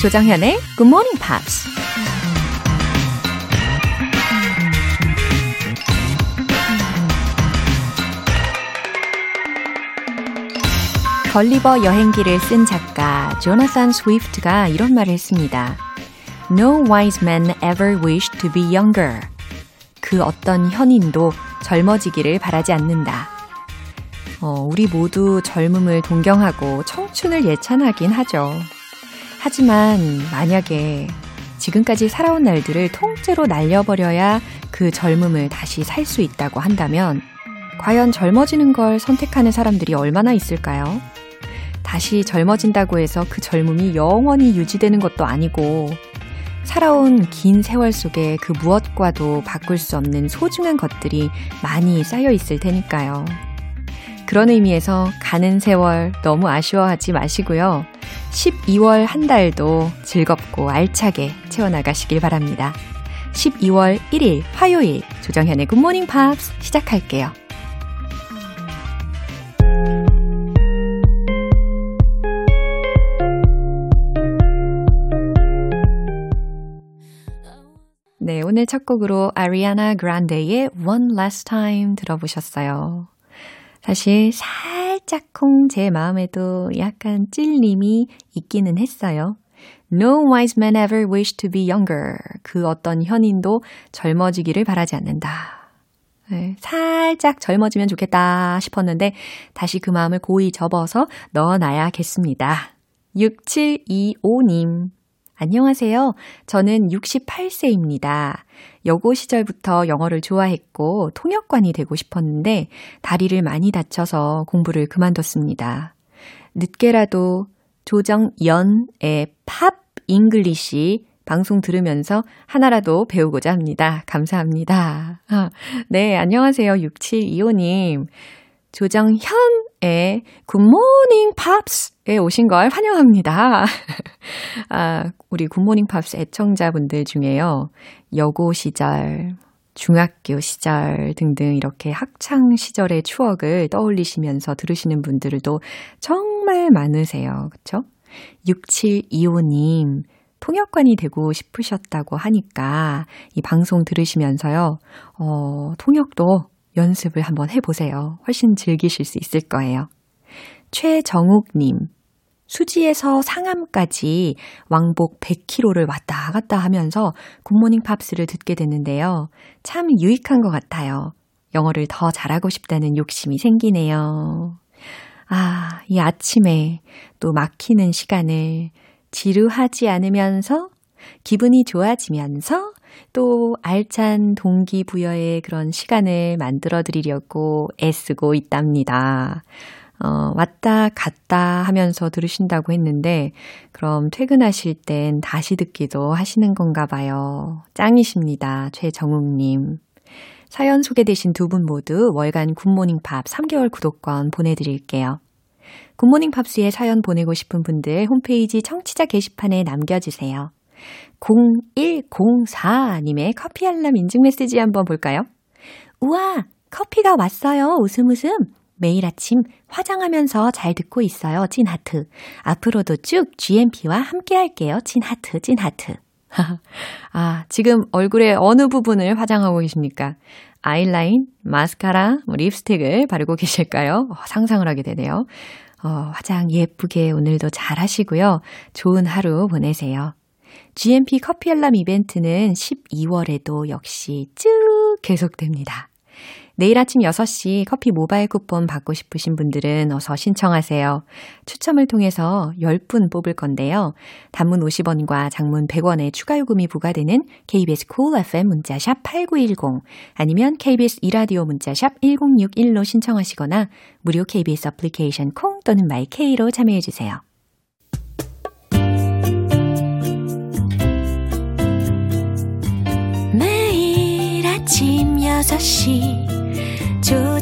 조정현의 Good Morning Pops. 걸리버 여행기를 쓴 작가 조나산 스위프트가 이런 말을 했습니다. No wise man ever wished to be younger. 그 어떤 현인도 젊어지기를 바라지 않는다. 어, 우리 모두 젊음을 동경하고 청춘을 예찬하긴 하죠. 하지만 만약에 지금까지 살아온 날들을 통째로 날려버려야 그 젊음을 다시 살 수 있다고 한다면 과연 젊어지는 걸 선택하는 사람들이 얼마나 있을까요? 다시 젊어진다고 해서 그 젊음이 영원히 유지되는 것도 아니고 살아온 긴 세월 속에 그 무엇과도 바꿀 수 없는 소중한 것들이 많이 쌓여 있을 테니까요. 그런 의미에서 가는 세월 너무 아쉬워하지 마시고요. 12월 한 달도 즐겁고 알차게 채워나가시길 바랍니다. 12월 1일 화요일 조정현의 굿모닝 팝스 시작할게요. 오늘 첫 곡으로 아리아나 그란데의 One Last Time 들어보셨어요. 사실 살짝쿵 제 마음에도 약간 찔림이 있기는 했어요. No wise man ever wished to be younger. 그 어떤 현인도 젊어지기를 바라지 않는다. 네, 살짝 젊어지면 좋겠다 싶었는데 다시 그 마음을 고이 접어서 넣어놔야겠습니다. 6725님. 안녕하세요. 저는 68세입니다. 여고 시절부터 영어를 좋아했고 통역관이 되고 싶었는데 다리를 많이 다쳐서 공부를 그만뒀습니다. 늦게라도 조정현의 팝 English 방송 들으면서 하나라도 배우고자 합니다. 감사합니다. 아, 네, 안녕하세요. 6725님. 조정현의 굿모닝 팝스에 오신 걸 환영합니다. 아, 우리 굿모닝 팝스 애청자분들 중에요. 여고 시절, 중학교 시절 등등 이렇게 학창 시절의 추억을 떠올리시면서 들으시는 분들도 정말 많으세요. 그쵸? 6725님, 통역관이 되고 싶으셨다고 하니까 이 방송 들으시면서요, 어, 통역도 연습을 한번 해보세요. 훨씬 즐기실 수 있을 거예요. 최정욱님, 수지에서 상암까지 왕복 100km를 왔다 갔다 하면서 굿모닝 팝스를 듣게 됐는데요. 참 유익한 것 같아요. 영어를 더 잘하고 싶다는 욕심이 생기네요. 아, 이 아침에 또 막히는 시간을 지루하지 않으면서 기분이 좋아지면서 또 알찬 동기부여의 그런 시간을 만들어 드리려고 애쓰고 있답니다. 어, 왔다 갔다 하면서 들으신다고 했는데, 그럼 퇴근하실 땐 다시 듣기도 하시는 건가 봐요. 짱이십니다. 최정욱님. 사연 소개되신 두 분 모두 월간 굿모닝 팝 3개월 구독권 보내드릴게요. 굿모닝 팝스에 사연 보내고 싶은 분들 홈페이지 청취자 게시판에 남겨주세요. 0104님의 커피 알람 인증 메시지 한번 볼까요? 우와! 커피가 왔어요. 웃음 웃음. 매일 아침 화장하면서 잘 듣고 있어요. 찐 하트. 앞으로도 쭉 GMP와 함께 할게요. 찐 하트, 찐 하트. 아, 지금 얼굴의 어느 부분을 화장하고 계십니까? 아이라인, 마스카라, 뭐 립스틱을 바르고 계실까요? 어, 상상을 하게 되네요. 어, 화장 예쁘게 오늘도 잘 하시고요. 좋은 하루 보내세요. GMP 커피 알람 이벤트는 12월에도 역시 쭉 계속됩니다. 내일 아침 6시 커피 모바일 쿠폰 받고 싶으신 분들은 어서 신청하세요. 추첨을 통해서 10분 뽑을 건데요. 단문 50원과 장문 100원의 추가 요금이 부과되는 KBS cool FM 문자샵 8910 아니면 KBS 이라디오 문자샵 1061로 신청하시거나 무료 KBS 애플리케이션 콩 또는 마이케이로 참여해 주세요. 아침 6시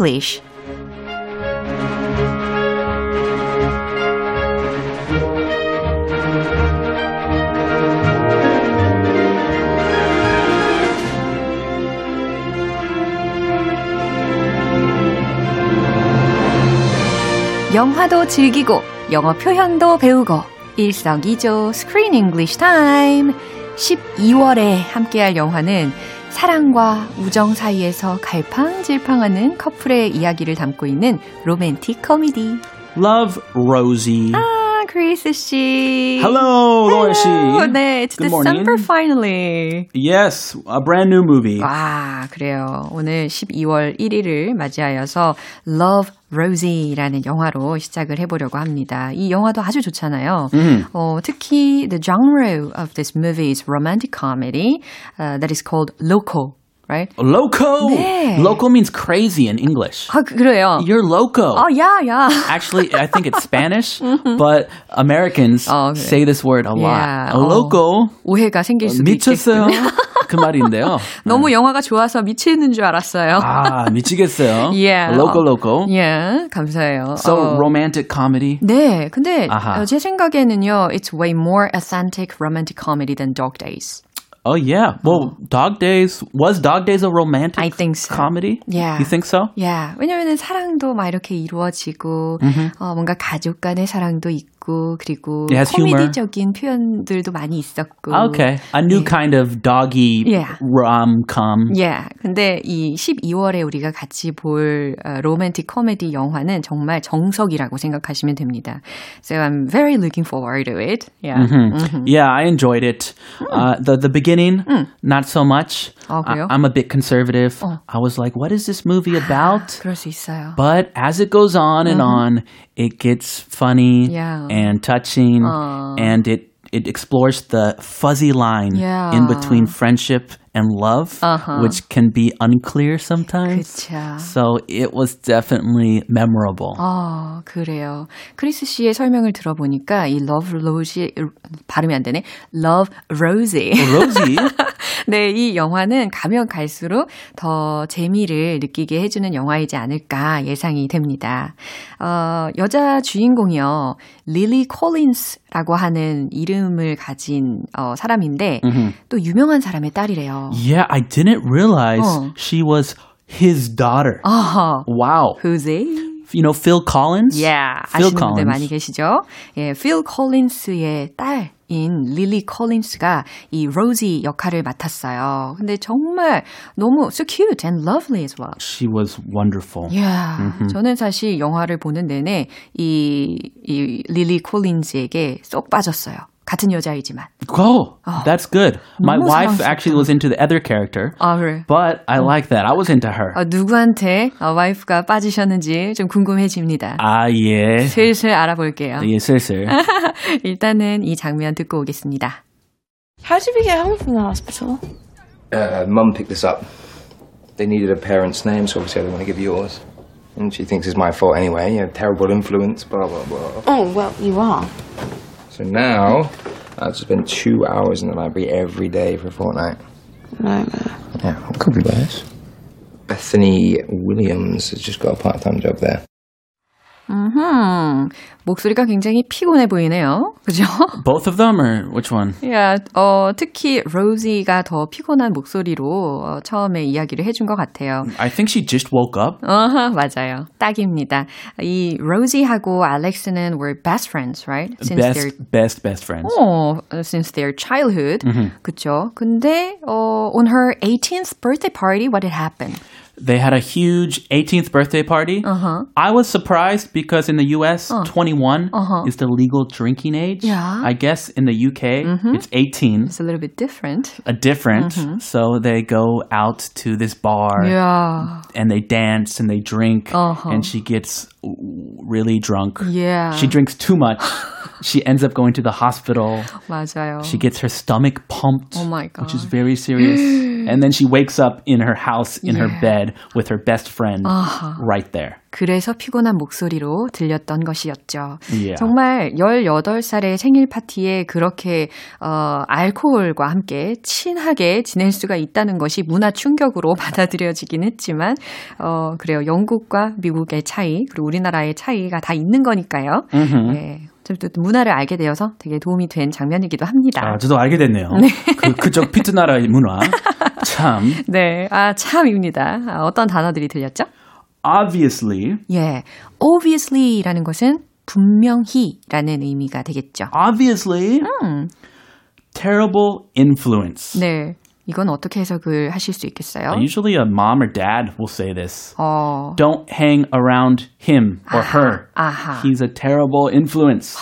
English. 영화도 즐기고 영어 표현도 배우고 일석이조 Screen English Time 12월에 함께할 영화는 사랑과 우정 사이에서 갈팡질팡하는 커플의 이야기를 담고 있는 로맨틱 코미디. Love Rosie. 아, 크리스 씨. Hello, Hello. she. 네, it's Good morning. December finally. Yes, a brand new movie. 와, 그래요. 오늘 12월 1일을 맞이하여서 Love Rosie라는 영화로 시작을 해보려고 합니다. 이 영화도 아주 좋잖아요. 어, 특히 the genre of this movie is romantic comedy uh, that is called loco, right? Loco. 네. Loco means crazy in English. 아, 그- 그래요. You're loco. 아, 야, 야. Actually, I think it's Spanish, but Americans 어, 그래. say this word a lot. Yeah. A loco. 오해가 생길 수도 미쳤어요. 있겠군요. 그 말인데요. 너무 영화가 좋아서 미치는 줄 알았어요. 아, 미치겠어요. Yeah. Loco, loco. 예, 감사해요. So 어, romantic comedy. 네, 근데 아하. 어, 제 생각에는요, it's way more authentic romantic comedy than Dog Days. Oh yeah. Well, Dog Days was Dog Days a romantic I think so. comedy? Yeah. You think so? Yeah, 왜냐면은 사랑도 막 이렇게 이루어지고, 어, 뭔가 가족 간의 사랑도 있고, 그리고 It has humor. 코미디적인 표현들도 많이 있었고. Okay. A new kind of doggy Yeah. rom-com. Yeah. 근데 이 12월에 우리가 같이 볼 어, 로맨틱 코미디 영화는 정말 정석이라고 생각하시면 됩니다. So I'm very looking forward to it. Yeah. Yeah, I enjoyed it. Uh, the the beginning, not so much. 어, 그래요? I, am a bit conservative. I was like, what is this movie about? 그럴 수 있어요. But as it goes on and on, it gets funny Yeah. and touching, and it it explores the fuzzy line Yeah. in between friendship and love, which can be unclear sometimes. 그쵸. So it was definitely memorable. 아, 그래요. 크리스 씨의 설명을 들어보니까 이 Love Rosie, 발음이 안 되네. Love Rosie. Rosie, 네, 이 영화는 가면 갈수록 더 재미를 느끼게 해주는 영화이지 않을까 예상이 됩니다. 어, 여자 주인공이요. 릴리 콜린스라고 하는 이름을 가진 어, 사람인데 또 유명한 사람의 딸이래요. Yeah, I didn't realize 어. she was his daughter. 아하. Wow. Who's it? You know Phil Collins? Yeah, Phil 아시는 분들 Collins. 많이 계시죠? 예, 필 콜린스의 딸 인 릴리 콜린스가 이 로지 역할을 맡았어요. 근데 정말 너무 so cute and lovely as well. She was wonderful. Yeah. 저는 사실 영화를 보는 내내 이, 이 릴리 콜린즈에게 쏙 빠졌어요. 같은 여자이지만. Oh, that's good. My 너무 wife 사랑스럽다. actually was into the other character, 아, 그래. but I like that. I was into her. 어, 누구한테 어, 와이프가 빠지셨는지 좀 궁금해집니다. Ah, yeah. 슬슬 알아볼게요. Yeah, seriously. 일단은 이 장면 듣고 오겠습니다. How did we get home from the hospital? Uh, Mum picked this up. They needed a parent's name, so obviously I didn't want to give yours. And she thinks it's my fault anyway. You know, terrible influence, blah, blah, blah. Oh, well, you are. So now, I have to spend two hours in the library every day for a fortnight. No, Yeah, it could be worse. Bethany Williams has just got a part-time job there. 음, 목소리가 굉장히 피곤해 보이네요. 그죠? Both of them, or which one? 야, 어, 특히 로지가 더 피곤한 목소리로 어, 처음에 이야기를 해준 것 같아요. I think she just woke up. 어허, 맞아요. 딱입니다. 이 로지하고 알렉스는 were best friends, right? Since their Best, best, best friends. 어, since their childhood. 그쵸? 근데 어, on her 18th birthday party, what had happened? They had a huge 18th birthday party. Uh-huh. I was surprised because in the US, 21 is the legal drinking age. Yeah. Mm-hmm. I guess in the UK, it's 18. It's a little bit different. A different. So they go out to this bar Yeah. and they dance and they drink Uh-huh. and she gets really drunk. Yeah. She drinks too much. she ends up going to the hospital. 맞아요. She gets her stomach pumped, Oh my which is God. very serious. And then she wakes up in her house, in yeah. her bed, with her best friend uh-huh. right there. 그래서 피곤한 목소리로 들렸던 것이었죠. Yeah. 정말 18살의 생일 파티에 그렇게 어, 알코올과 함께 친하게 지낼 수가 있다는 것이 문화 충격으로 받아들여지긴 했지만 어, 그래요. 영국과 미국의 차이 그리고 우리나라의 차이가 다 있는 거니까요. Mm-hmm. 네. 또 문화를 알게 되어서 되게 도움이 된 장면이기도 합니다. 아, 저도 알게 됐네요. 네. 그, 그쪽 피트 나라의 문화. 참. 네. 아, 참입니다. 아, 어떤 단어들이 들렸죠? obviously. 예. obviously라는 것은 분명히라는 의미가 되겠죠. obviously. 음. terrible influence. 네. 이건 어떻게 해석을 하실 수 있겠어요? Usually a mom or dad will say this. 어. Don't hang around him or 아하, her. 아하. He's a terrible influence.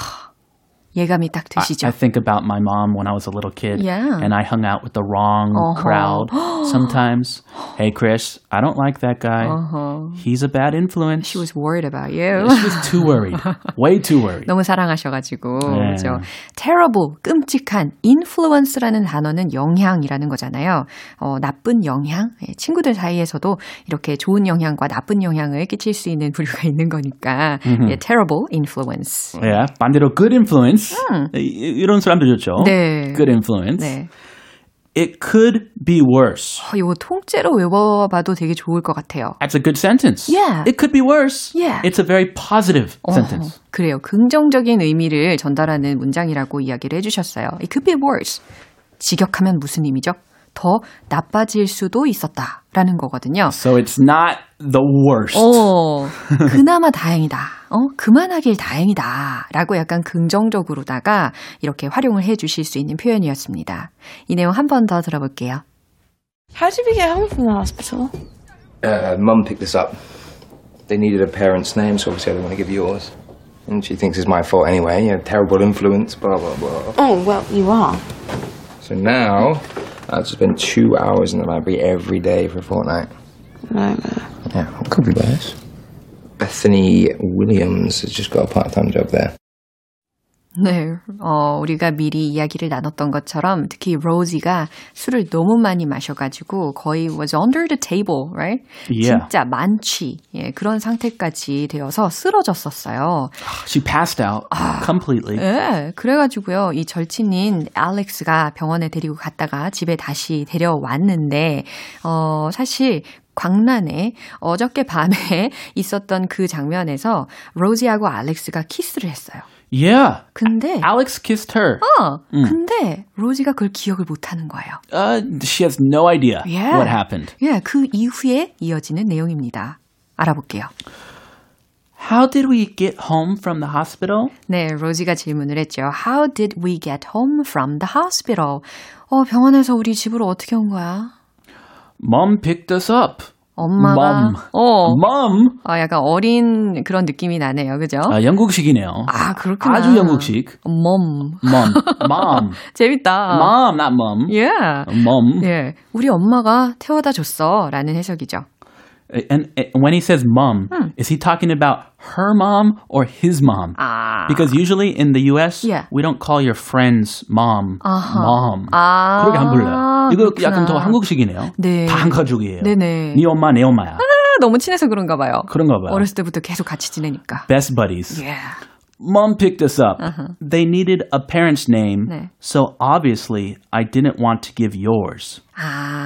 예감이 딱 드시죠? I, I think about my mom when I was a little kid. Yeah. And I hung out with the wrong uh-huh. crowd sometimes. Hey, Chris, I don't like that guy. Uh-huh. He's a bad influence. She was worried about you. She was too worried. Way too worried. 너무 사랑하셔가지고. 네. 그렇죠. terrible, 끔찍한, influence라는 단어는 영향이라는 거잖아요. 어, 나쁜 영향. 친구들 사이에서도 이렇게 좋은 영향과 나쁜 영향을 끼칠 수 있는 부류가 있는 거니까. 예, terrible influence. Yeah, 반대로 good influence. 음. 이런 사람들 좋죠. 네. Good influence. 네. It could be worse. 어, 이거 통째로 외워봐도 되게 좋을 것 같아요. That's a good sentence. Yeah. It could be worse. Yeah. It's a very positive 어, sentence. 그래요. 긍정적인 의미를 전달하는 문장이라고 이야기를 해주셨어요. It could be worse. 직역하면 무슨 의미죠? 더 나빠질 수도 있었다라는 거거든요. So it's not the worst. 어, 그나마 다행이다. 어, 그만하길 다행이다. 라고 약간 긍정적으로다가 이렇게 활용을 해 주실 수 있는 표현이었습니다. 이 내용 한 번 더 들어볼게요. How did we get home from the hospital? Uh, Mum picked this up. They needed a parent's name, so obviously I didn't want to give yours. And she thinks it's my fault anyway. You know, terrible influence, blah, blah, blah. Oh, well, you are. So now I've spent two hours in the library every day for a fortnight. Nightmare. Yeah, it could be worse. Bethany Williams has just got a part-time job there. 네, 어, 우리가 미리 이야기를 나눴던 것처럼 특히 로지가 술을 너무 많이 마셔가지고 거의 was under the table, right? Yeah. 진짜 만취, 예, 그런 상태까지 되어서 쓰러졌었어요. She passed out 아, completely. 예, 그래가지고요, 이 절친인 알렉스가 병원에 데리고 갔다가 집에 다시 데려왔는데, 어, 사실 광란에 어저께 밤에 있었던 그 장면에서 로지하고 알렉스가 키스를 했어요. Yeah. 근데 Alex kissed her. 어. 음. 근데 로지가 그걸 기억을 못 하는 거예요. Uh, she has no idea yeah. what happened. 예, yeah, 그 이후에 이어지는 내용입니다. 알아볼게요. How did we get home from the hospital? 네, 로지가 질문을 했죠. How did we get home from the hospital? 어, 병원에서 우리 집으로 어떻게 온 거야? Mom picked us up. 엄마가 mom. 어. mom. 아, 약간 어린 그런 느낌이 나네요. 그죠? 아, 영국식이네요. 아, 그렇구나. 아주 영국식. mom. mom. mom. 재밌다. mom, not mom. Yeah. mom. 예. 우리 엄마가 태워다 줬어라는 해석이죠. And, and when he says mom, hmm. is he talking about her mom or his mom? 아. Because usually in the US, yeah. we don't call your friend's mom uh-huh. mom. 아. 그렇게 안 불러요. 이거 그렇구나. 약간 더 한국식이네요. 네. 다 한 가족이에요. 네네. 네 엄마, 내 엄마야. 아, 너무 친해서 그런가 봐요. 그런가 봐요. 어렸을 때부터 계속 같이 지내니까. Best buddies. Yeah. Mom picked us up. Uh-huh. They needed a parent's name, 네. so obviously I didn't want to give yours. 아.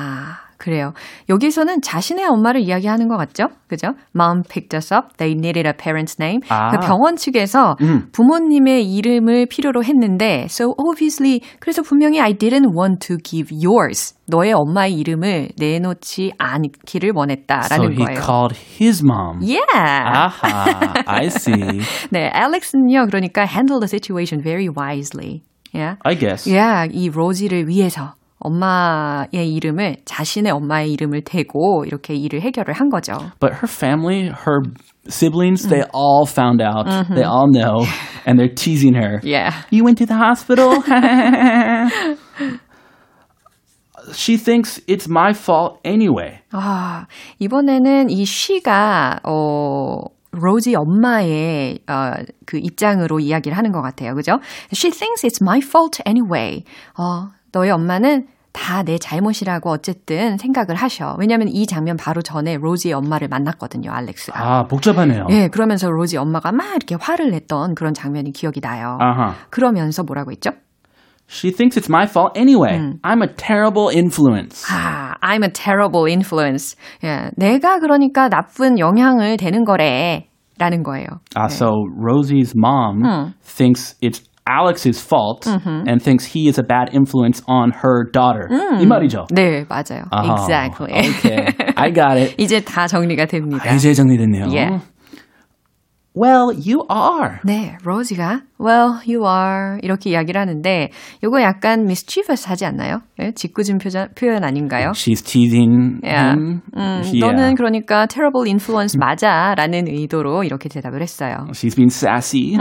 그래요. 여기서는 자신의 엄마를 이야기하는 것 같죠? 그죠? Mom picked us up. They needed a parent's name. 아. 그러니까 병원 측에서 음. 부모님의 이름을 필요로 했는데, so obviously, 그래서 분명히 I didn't want to give yours. 너의 엄마의 이름을 내놓지 않기를 원했다라는 so he 거예요. called his mom. Yeah. 아하, I see. 네, Alex는요, 그러니까 handle the situation very wisely. Yeah. I guess. Yeah, 이 로지를 위해서. 엄마의 이름을 자신의 엄마의 이름을 대고 이렇게 일을 해결을 한 거죠. But her family, her siblings, they all found out. Mm-hmm. They all know and they're teasing her. Yeah. You went to the hospital? She thinks it's my fault anyway. 아, 이번에는 이 she가 어 로지 엄마의 어, 그 입장으로 이야기를 하는 것 같아요. 그죠? She thinks it's my fault anyway. 어, 너의 엄마는 다 내 잘못이라고 어쨌든 생각을 하셔. 왜냐면 이 장면 바로 전에 로지의 엄마를 만났거든요, 알렉스가. 아, 복잡하네요. 예, 그러면서 로지 엄마가 막 이렇게 화를 냈던 그런 장면이 기억이 나요. 아하. 그러면서 뭐라고 했죠? She thinks it's my fault anyway. 음. I'm a terrible influence. 아, I'm a terrible influence. 예, 내가 그러니까 나쁜 영향을 대는 거래. 라는 거예요. Ah, 네. so Rosie's mom 음. thinks it's Alex's fault mm-hmm. and thinks he is a bad influence on her daughter. 음. 이 말이죠. 네, 맞아요. Uh-huh. Exactly. Okay, I got it. 이제 다 정리가 됩니다. 아, 이제 정리됐네요. Yeah. Well, you are. 네, 로지가 Well, you are 이렇게 이야기를 하는데 이거 약간 mischievous 하지 않나요? 네, 짓궂은 표현, 표현 아닌가요? She's teasing yeah. him. 음, yeah. 너는 그러니까 terrible influence 맞아라는 의도로 이렇게 대답을 했어요. She's being sassy.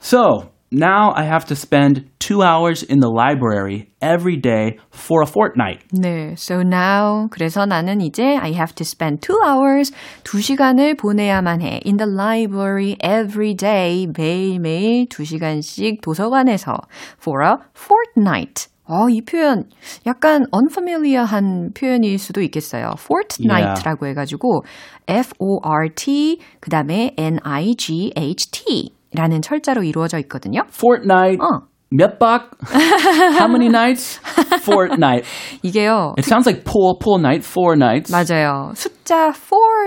so, now I have to spend two hours in the library every day for a fortnight. 네, so now 그래서 나는 이제 I have to spend two hours 두 시간을 보내야만 해 in the library every day 매일매일 두 시간씩 도서관에서 for a fortnight. 어, 이 표현 약간 unfamiliar한 표현일 수도 있겠어요. fortnight라고 yeah. 해가지고 F-O-R-T 그 다음에 N-I-G-H-T 라는 철자로 이루어져 있거든요. Fortnite. 어. 몇 박? How many nights? Fortnight. 이게요. It sounds like pool, pool night, four nights. 맞아요. 숫자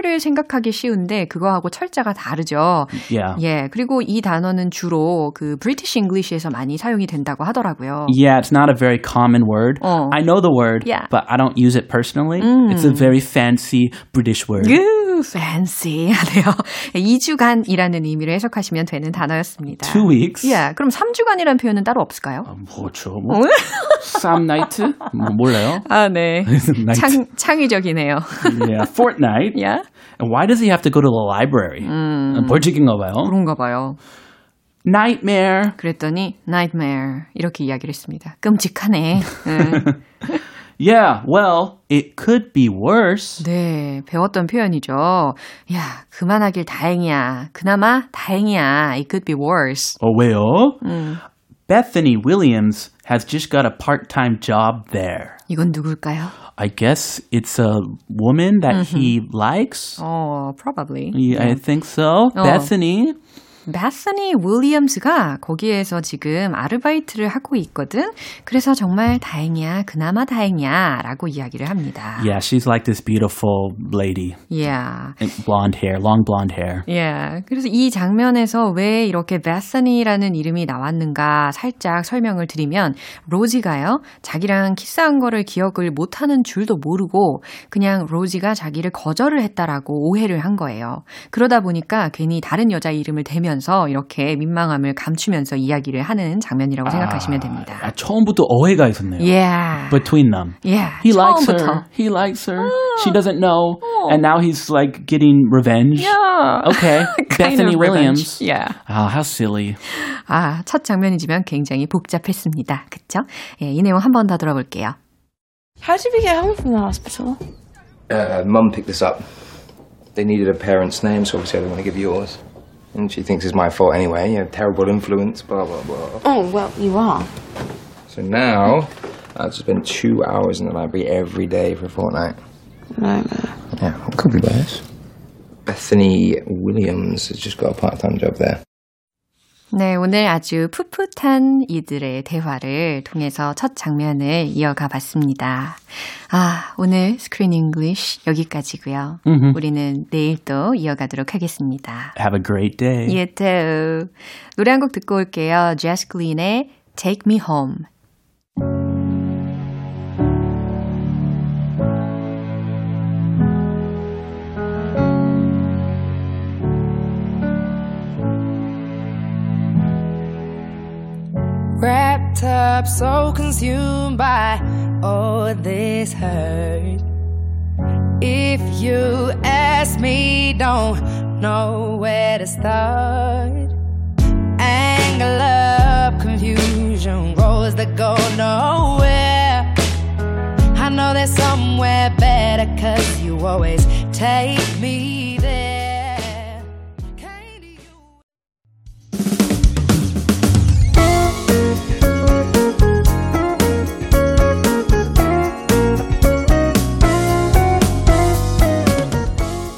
4를 생각하기 쉬운데 그거하고 철자가 다르죠. Yeah. 예. 그리고 이 단어는 주로 그 British English에서 많이 사용이 된다고 하더라고요. Yeah, it's not a very common word. 어. I know the word, yeah. but I don't use it personally. 음. It's a very fancy British word. fancy 하네요. 2주간이라는 의미로 해석하시면 되는 단어였습니다. Two weeks. 예, yeah, 그럼 3주간이라는 표현은 따로 없을까요? 아, 뭐죠? 뭐? Some night? 뭐 몰라요? 아, 네. 창, 창의적이네요. yeah, fortnight. Yeah. And why does he have to go to the library? 음, 벌칙인가 봐요. 그런가 봐요. nightmare. 그랬더니 nightmare 이렇게 이야기를 했습니다. 끔찍하네. Yeah, well, it could be worse. 네, 배웠던 표현이죠. 야, 그만하길 다행이야. 그나마 다행이야. It could be worse. 어, 왜요? 음. Bethany Williams has just got a part-time job there. 이건 누굴까요? I guess it's a woman that mm-hmm. he likes. Oh, probably. Yeah, I think so. 어. Bethany. 베서니 윌리엄스가 거기에서 지금 아르바이트를 하고 있거든. 그래서 정말 다행이야, 그나마 다행이야 라고 이야기를 합니다. Yeah, she's like this beautiful lady. Yeah. Blonde hair, long blonde hair. Yeah. 그래서 이 장면에서 왜 이렇게 베서니라는 이름이 나왔는가 살짝 설명을 드리면 로지가요, 자기랑 키스한 거를 기억을 못 하는 줄도 모르고 그냥 로지가 자기를 거절을 했다라고 오해를 한 거예요. 그러다 보니까 괜히 다른 여자 이름을 대면 하면서 이렇게 민망함을 감추면서 이야기를 하는 장면이라고 아, 생각하시면 됩니다. 아, 처음부터 오해가 있었네요. Yeah. Between them. Yeah. He likes her. He likes her. She doesn't know. And now he's like getting revenge. Yeah. Okay. Bethany Williams. Yeah. Ah, how silly. 아, 첫 장면이지만 굉장히 복잡했습니다. 그쵸? 예, 이 내용 한 번 더 들어볼게요. How did we get home from the hospital? Uh, Mum picked this up. They needed a parent's name, so obviously I didn't want to give yours. And she thinks it's my fault anyway, you know, terrible influence, blah, blah, blah. Oh, well, you are. So now, I have to spend two hours in the library every day for a fortnight. Nightmare. Yeah, it could be worse. Bethany Williams has just got a part-time job there. 네, 오늘 아주 풋풋한 이들의 대화를 통해서 첫 장면을 이어가 봤습니다. 아, 오늘 Screen English 여기까지고요. Mm-hmm. 우리는 내일 또 이어가도록 하겠습니다. Have a great day. You too. 노래 한 곡 듣고 올게요. 제스 글린의 Take Me Home. Up, so consumed by all this hurt. If you ask me, don't know where to start. Anger, love, confusion, roads that go nowhere. I know there's somewhere better, cause you always take me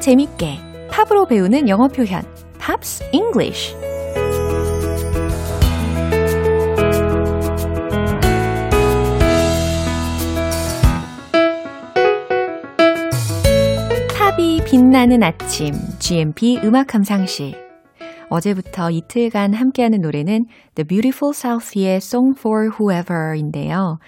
재밌게 팝으로 배우는 영어 표현 Pops English 팝이 빛나는 아침 GMP 음악 감상실 어제부터 이틀간 함께하는 노래는 The Beautiful South의 Song for Whoever인데요.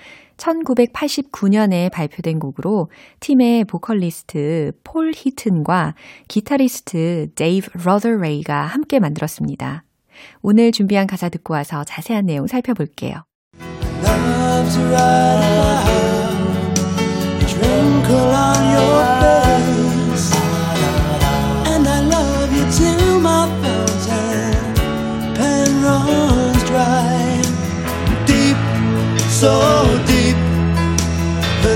1989년에 발표된 곡으로 팀의 보컬리스트 폴 히튼과 기타리스트 데이브 러더레이가 함께 만들었습니다. 오늘 준비한 가사 듣고 와서 자세한 내용 살펴볼게요.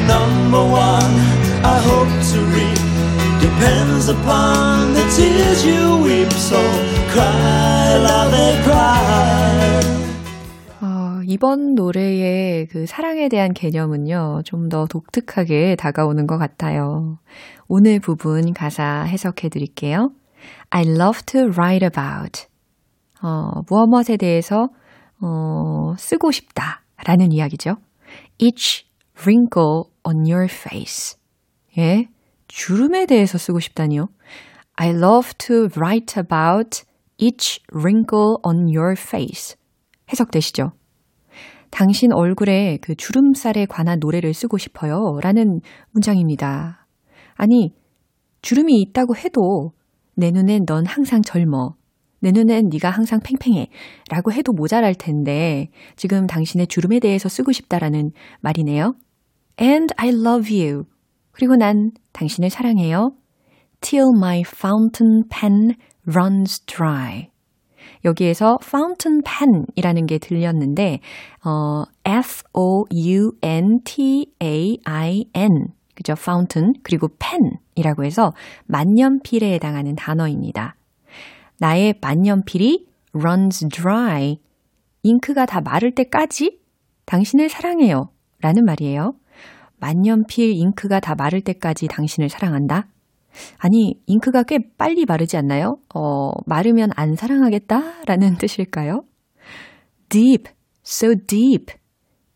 Number one I hope to reap depends upon the tears you weep. So cry, love, cry. 어, 이번 노래의 그 사랑에 대한 개념은요, 좀 더 독특하게 다가오는 것 같아요. 오늘 부분 가사 해석해 드릴게요. I love to write about. 어, 무엇무엇에 대해서, 어, 쓰고 싶다. 라는 이야기죠. Each wrinkle on your face. 예. 주름에 대해서 쓰고 싶다니요. I love to write about each wrinkle on your face. 해석되시죠? 당신 얼굴에 그 주름살에 관한 노래를 쓰고 싶어요. 라는 문장입니다. 아니, 주름이 있다고 해도 내 눈엔 넌 항상 젊어. 내 눈엔 네가 항상 팽팽해 라고 해도 모자랄 텐데 지금 당신의 주름에 대해서 쓰고 싶다라는 말이네요. And I love you. 그리고 난 당신을 사랑해요. Till my fountain pen runs dry. 여기에서 fountain pen이라는 게 들렸는데 어, F-O-U-N-T-A-I-N 그죠? fountain 그리고 pen이라고 해서 만년필에 해당하는 단어입니다. 나의 만년필이 runs dry. 잉크가 다 마를 때까지 당신을 사랑해요. 라는 말이에요. 만년필 잉크가 다 마를 때까지 당신을 사랑한다? 아니, 잉크가 꽤 빨리 마르지 않나요? 어, 마르면 안 사랑하겠다? 라는 뜻일까요? deep, so deep.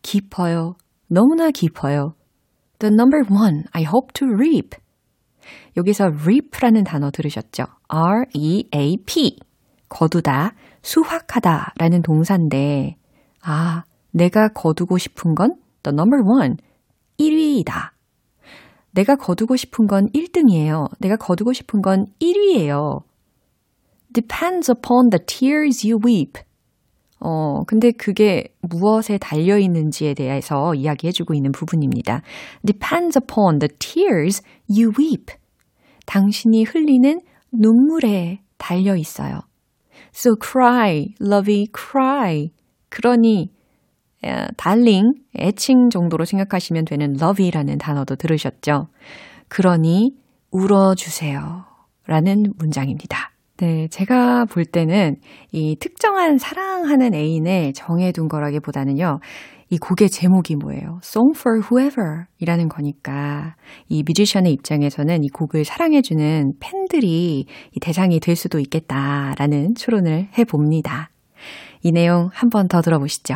깊어요. 너무나 깊어요. The number one I hope to reap. 여기서 reap라는 단어 들으셨죠? R-E-A-P. 거두다, 수확하다 라는 동사인데, 아, 내가 거두고 싶은 건 the number one, 1위이다. 내가 거두고 싶은 건 1등이에요. 내가 거두고 싶은 건 1위예요. depends upon the tears you weep. 어, 근데 그게 무엇에 달려 있는지에 대해서 이야기해 주고 있는 부분입니다. depends upon the tears you weep. 당신이 흘리는 눈물에 달려 있어요. So cry, lovey, cry. 그러니, 달링, 애칭 정도로 생각하시면 되는 lovey라는 단어도 들으셨죠? 그러니, 울어주세요. 라는 문장입니다. 네, 제가 볼 때는 이 특정한 사랑하는 애인을 정해둔 거라기보다는요, 이 곡의 제목이 뭐예요? Song for Whoever 이라는 거니까 이 뮤지션의 입장에서는 이 곡을 사랑해주는 팬들이 이 대상이 될 수도 있겠다라는 추론을 해봅니다. 이 내용 한 번 더 들어보시죠.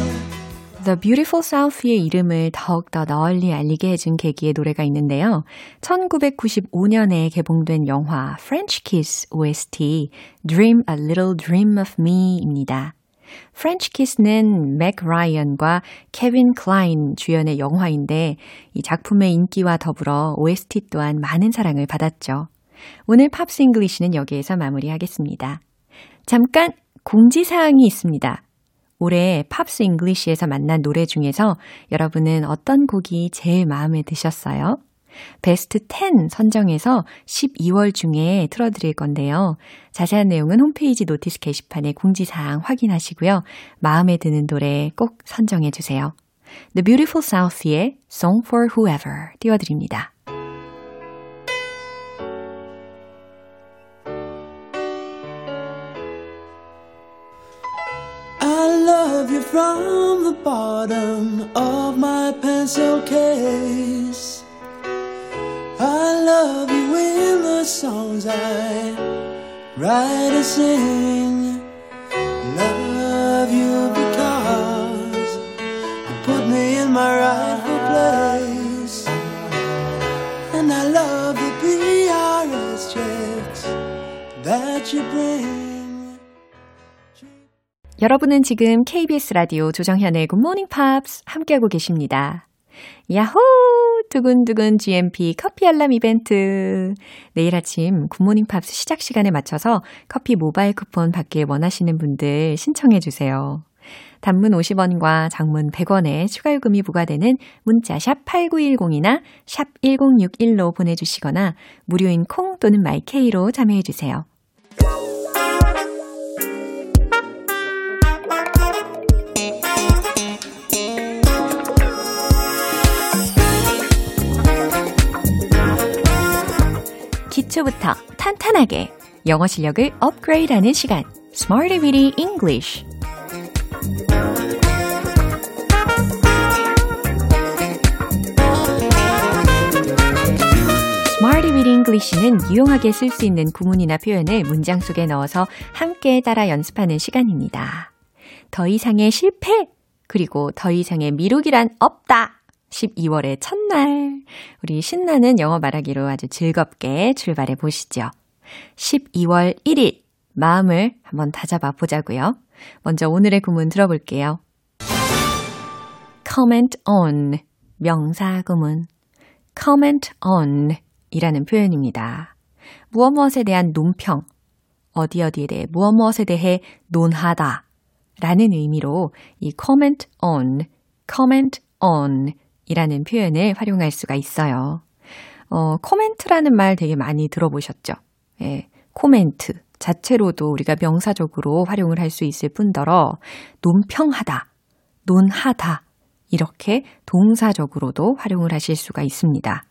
The Beautiful South의 이름을 더욱더 널리 알리게 해준 계기의 노래가 있는데요. 1995년에 개봉된 영화 French Kiss OST Dream a Little Dream of Me입니다. French Kiss는 맥 라이언과 케빈 클라인 주연의 영화인데 이 작품의 인기와 더불어 OST 또한 많은 사랑을 받았죠. 오늘 Pops English는 여기에서 마무리하겠습니다. 잠깐 공지사항이 있습니다. 올해 Pops English에서 만난 노래 중에서 여러분은 어떤 곡이 제일 마음에 드셨어요? 베스트 10 선정해서 12월 중에 틀어드릴 건데요. 자세한 내용은 홈페이지 notice 게시판에 공지사항 확인하시고요. 마음에 드는 노래 꼭 선정해 주세요. The Beautiful South의 Song for Whoever 띄워드립니다. From the bottom of my pencil case. I love you in the songs I write and sing. Love you because you put me in my rightful place. And I love the PRS checks that you bring. 여러분은 지금 KBS 라디오 조정현의 굿모닝 팝스 함께하고 계십니다. 야호! 두근두근 GMP 커피 알람 이벤트. 내일 아침 굿모닝 팝스 시작 시간에 맞춰서 커피 모바일 쿠폰 받길 원하시는 분들 신청해 주세요. 단문 50원과 장문 100원의 추가 요금이 부과되는 문자 샵 8910이나 샵 1061로 보내 주시거나 무료인 콩 또는 마이케이로 참여해 주세요. 기초부터 탄탄하게 영어 실력을 업그레이드하는 시간 Smarty Weedy English Weedy English는 유용하게 쓸 수 있는 구문이나 표현을 문장 속에 넣어서 함께 따라 연습하는 시간입니다. 더 이상의 실패 그리고 더 이상의 미루기란 없다. 12월의 첫날, 우리 신나는 영어 말하기로 아주 즐겁게 출발해 보시죠. 12월 1일, 마음을 한번 다잡아 보자고요. 먼저 오늘의 구문 들어볼게요. comment on, 명사 구문. comment on 이라는 표현입니다. 무엇 무엇에 대한 논평, 어디 어디에 대해 무엇 무엇에 대해 논하다 라는 의미로 이 comment on, comment on 이라는 표현을 활용할 수가 있어요. 어, 코멘트라는 말 되게 많이 들어보셨죠? 예, 코멘트 자체로도 우리가 명사적으로 활용을 할 수 있을 뿐더러 논평하다, 논하다 이렇게 동사적으로도 활용을 하실 수가 있습니다.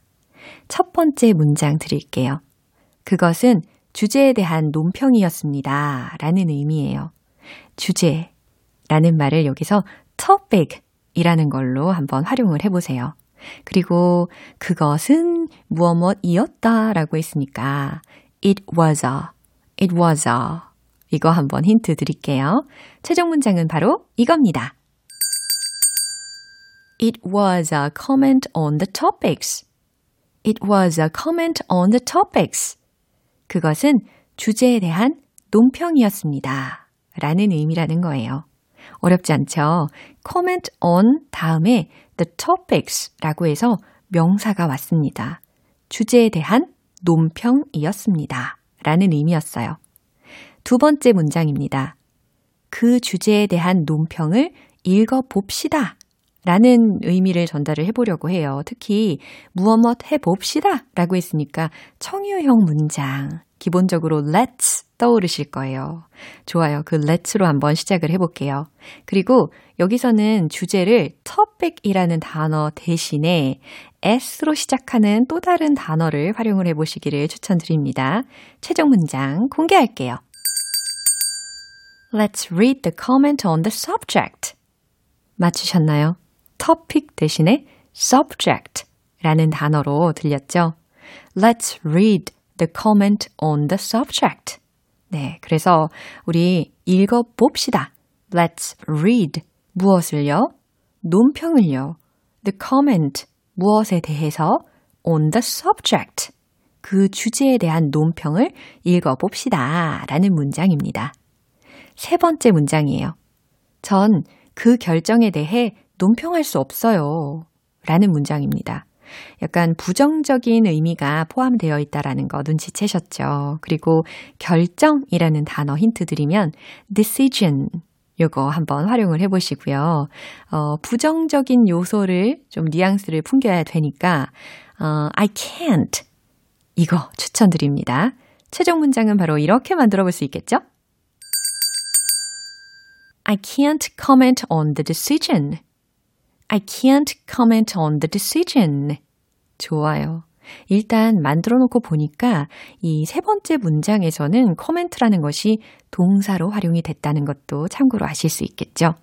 첫 번째 문장 드릴게요. 그것은 주제에 대한 논평이었습니다. 라는 의미예요. 주제라는 말을 여기서 topic 이라는 걸로 한번 활용을 해보세요. 그리고 그것은 무엇 무엇이었다 라고 했으니까 it was a, it was a 이거 한번 힌트 드릴게요. 최종 문장은 바로 이겁니다. It was a comment on the topics. It was a comment on the topics. 그것은 주제에 대한 논평이었습니다. 라는 의미라는 거예요. 어렵지 않죠? comment on 다음에 the topics 라고 해서 명사가 왔습니다. 주제에 대한 논평이었습니다. 라는 의미였어요. 두 번째 문장입니다. 그 주제에 대한 논평을 읽어봅시다. 라는 의미를 전달을 해보려고 해요. 특히 무엇뭇 해봅시다 라고 했으니까 청유형 문장 기본적으로 let's 떠오르실 거예요. 좋아요. 그 let's로 한번 시작을 해볼게요. 그리고 여기서는 주제를 topic이라는 단어 대신에 s로 시작하는 또 다른 단어를 활용을 해보시기를 추천드립니다. 최종 문장 공개할게요. Let's read the comment on the subject. 맞추셨나요? topic 대신에 subject 라는 단어로 들렸죠? Let's read the comment on the subject. 네, 그래서 우리 읽어봅시다. Let's read. 무엇을요? 논평을요. The comment 무엇에 대해서 on the subject 그 주제에 대한 논평을 읽어봅시다 라는 문장입니다. 세 번째 문장이에요. 전 그 결정에 대해 논평할 수 없어요. 라는 문장입니다. 약간 부정적인 의미가 포함되어 있다라는 거 눈치채셨죠? 그리고 결정이라는 단어 힌트 드리면 decision 요거 한번 활용을 해보시고요. 어, 부정적인 요소를 좀 뉘앙스를 풍겨야 되니까 어, I can't 이거 추천드립니다. 최종 문장은 바로 이렇게 만들어 볼 수 있겠죠? I can't comment on the decision. I can't comment on the decision. 좋아요. 일단 만들어 놓고 보니까 이 세 번째 문장에서는 코멘트라는 것이 동사로 활용이 됐다는 것도 참고로 아실 수 있겠죠.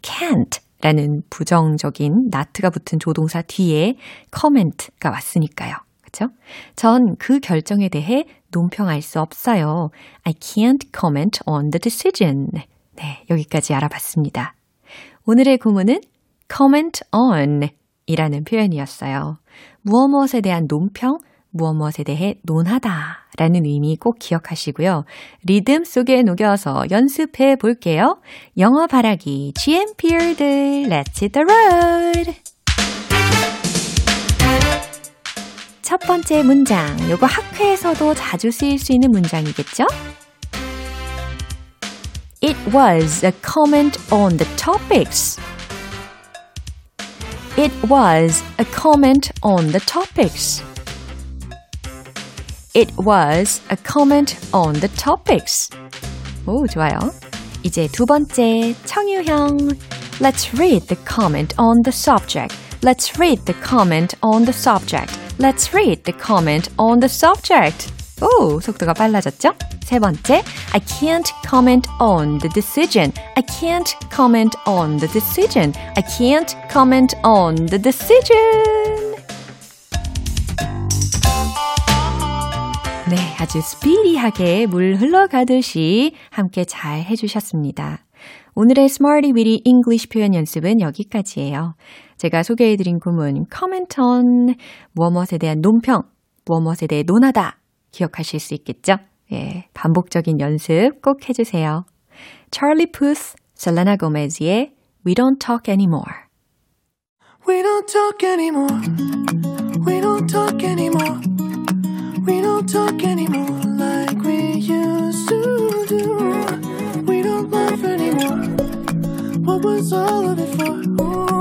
can't 라는 부정적인 나트가 붙은 조동사 뒤에 comment가 왔으니까요. 그쵸? 전 그 결정에 대해 논평할 수 없어요. I can't comment on the decision. 네, 여기까지 알아봤습니다. 오늘의 구문은 comment on 이라는 표현이었어요. 무엇 무엇에 대한 논평, 무엇 무엇에 대해 논하다 라는 의미 꼭 기억하시고요. 리듬 속에 녹여서 연습해 볼게요. 영어 바라기 GMPR드 Let's hit the road! 첫 번째 문장, 요거 학회에서도 자주 쓰일 수 있는 문장이겠죠? It was a comment on the topics. It was a comment on the topics. It was a comment on the topics. 오, 좋아요. 이제 두 번째, 청유형. Let's read the comment on the subject. Let's read the comment on the subject. Let's read the comment on the subject. 오, 속도가 빨라졌죠? 세 번째, I can't comment on the decision. I can't comment on the decision. I can't comment on the decision. 네, 아주 스피디하게 물 흘러가듯이 함께 잘 해주셨습니다. 오늘의 Smarty Weedy English 표현 연습은 여기까지예요. 제가 소개해드린 구문 comment on 무엇에 대한 논평, 무엇에 대해 논하다 기억하실 수 있겠죠? 예, 반복적인 연습 꼭 해주세요. Charlie Puth, Selena Gomez의 We Don't Talk Anymore. We don't talk anymore. We don't talk anymore. We don't talk anymore like we used to do. We don't laugh anymore. What was all of it for? Ooh,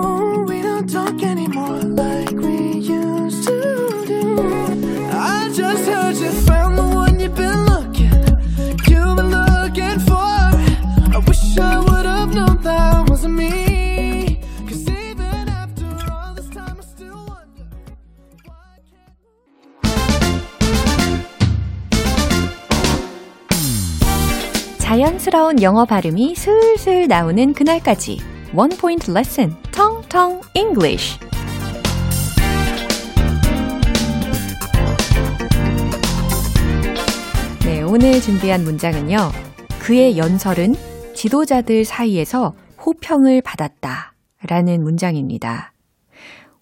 자연스러운 영어 발음이 슬슬 나오는 그날까지 원 포인트 레슨 텅텅 English 오늘 준비한 문장은요. 그의 연설은 지도자들 사이에서 호평을 받았다 라는 문장입니다.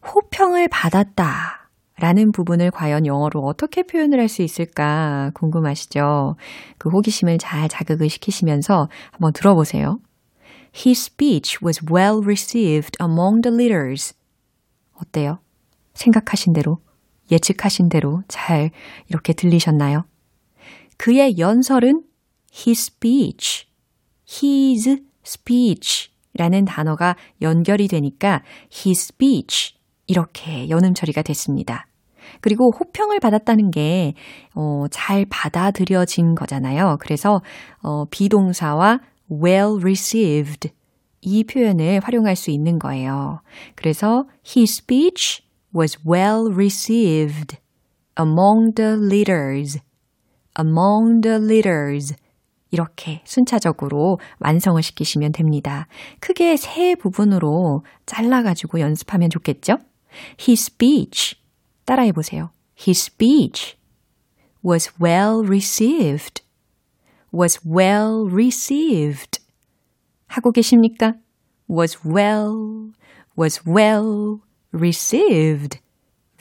호평을 받았다 라는 부분을 과연 영어로 어떻게 표현을 할 수 있을까 궁금하시죠? 그 호기심을 잘 자극을 시키시면서 한번 들어보세요. His speech was well received among the leaders. 어때요? 생각하신 대로, 예측하신 대로 잘 이렇게 들리셨나요? 그의 연설은 his speech, his speech 라는 단어가 연결이 되니까 his speech 이렇게 연음 처리가 됐습니다. 그리고 호평을 받았다는 게, 어, 잘 받아들여진 거잖아요. 그래서, 어, 비동사와 well received 이 표현을 활용할 수 있는 거예요. 그래서 his speech was well received among the leaders. among the leaders. 이렇게 순차적으로 완성을 시키시면 됩니다. 크게 세 부분으로 잘라가지고 연습하면 좋겠죠? His speech. 따라해 보세요. His speech was well received. was well received. 하고 계십니까? was well, was well received.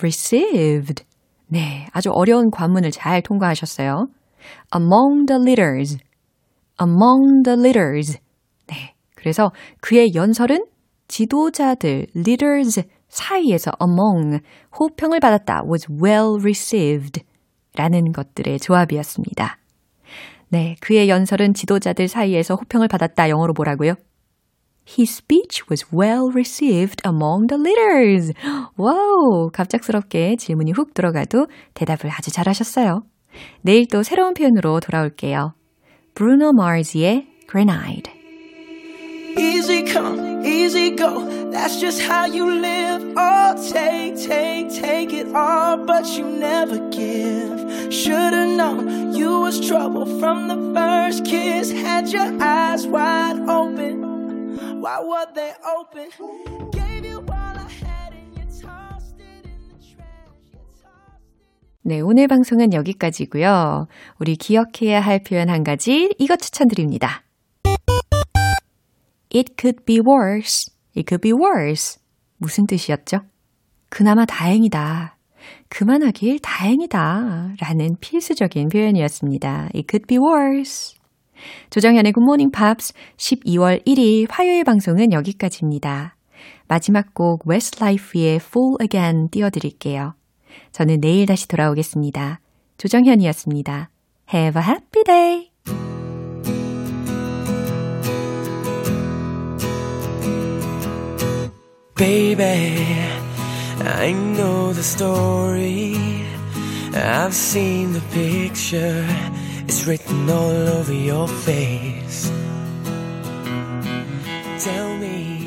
received. 네, 아주 어려운 관문을 잘 통과하셨어요. among the leaders. among the leaders. 네, 그래서 그의 연설은 지도자들, leaders 사이에서 among 호평을 받았다 was well received 라는 것들의 조합이었습니다. 네, 그의 연설은 지도자들 사이에서 호평을 받았다. 영어로 뭐라고요? His speech was well received among the leaders. 와우, 갑작스럽게 질문이 훅 들어가도 대답을 아주 잘하셨어요. 내일 또 새로운 표현으로 돌아올게요. 브루노 마르즈의 Grenade. Easy come, easy go. That's just how you live. Oh, take, take, take it all, but you never give. Should've known you was trouble from the first kiss. Had your eyes wide open. Why were they open? Gave you all I had and you tossed it in the trash. 네, 오늘 방송은 여기까지고요. 우리 기억해야 할 표현 한 가지 이것 추천드립니다. It could be worse. It could be worse. 무슨 뜻이었죠? 그나마 다행이다. 그만하길 다행이다. 라는 필수적인 표현이었습니다. It could be worse. 조정현의 Morning Pops 12월 1일 화요일 방송은 여기까지입니다. 마지막 곡 Westlife의 Full Again 띄워드릴게요. 저는 내일 다시 돌아오겠습니다. 조정현이었습니다. Have a happy day! Baby, I know the story. I've seen the picture. It's written all over your face. Tell me,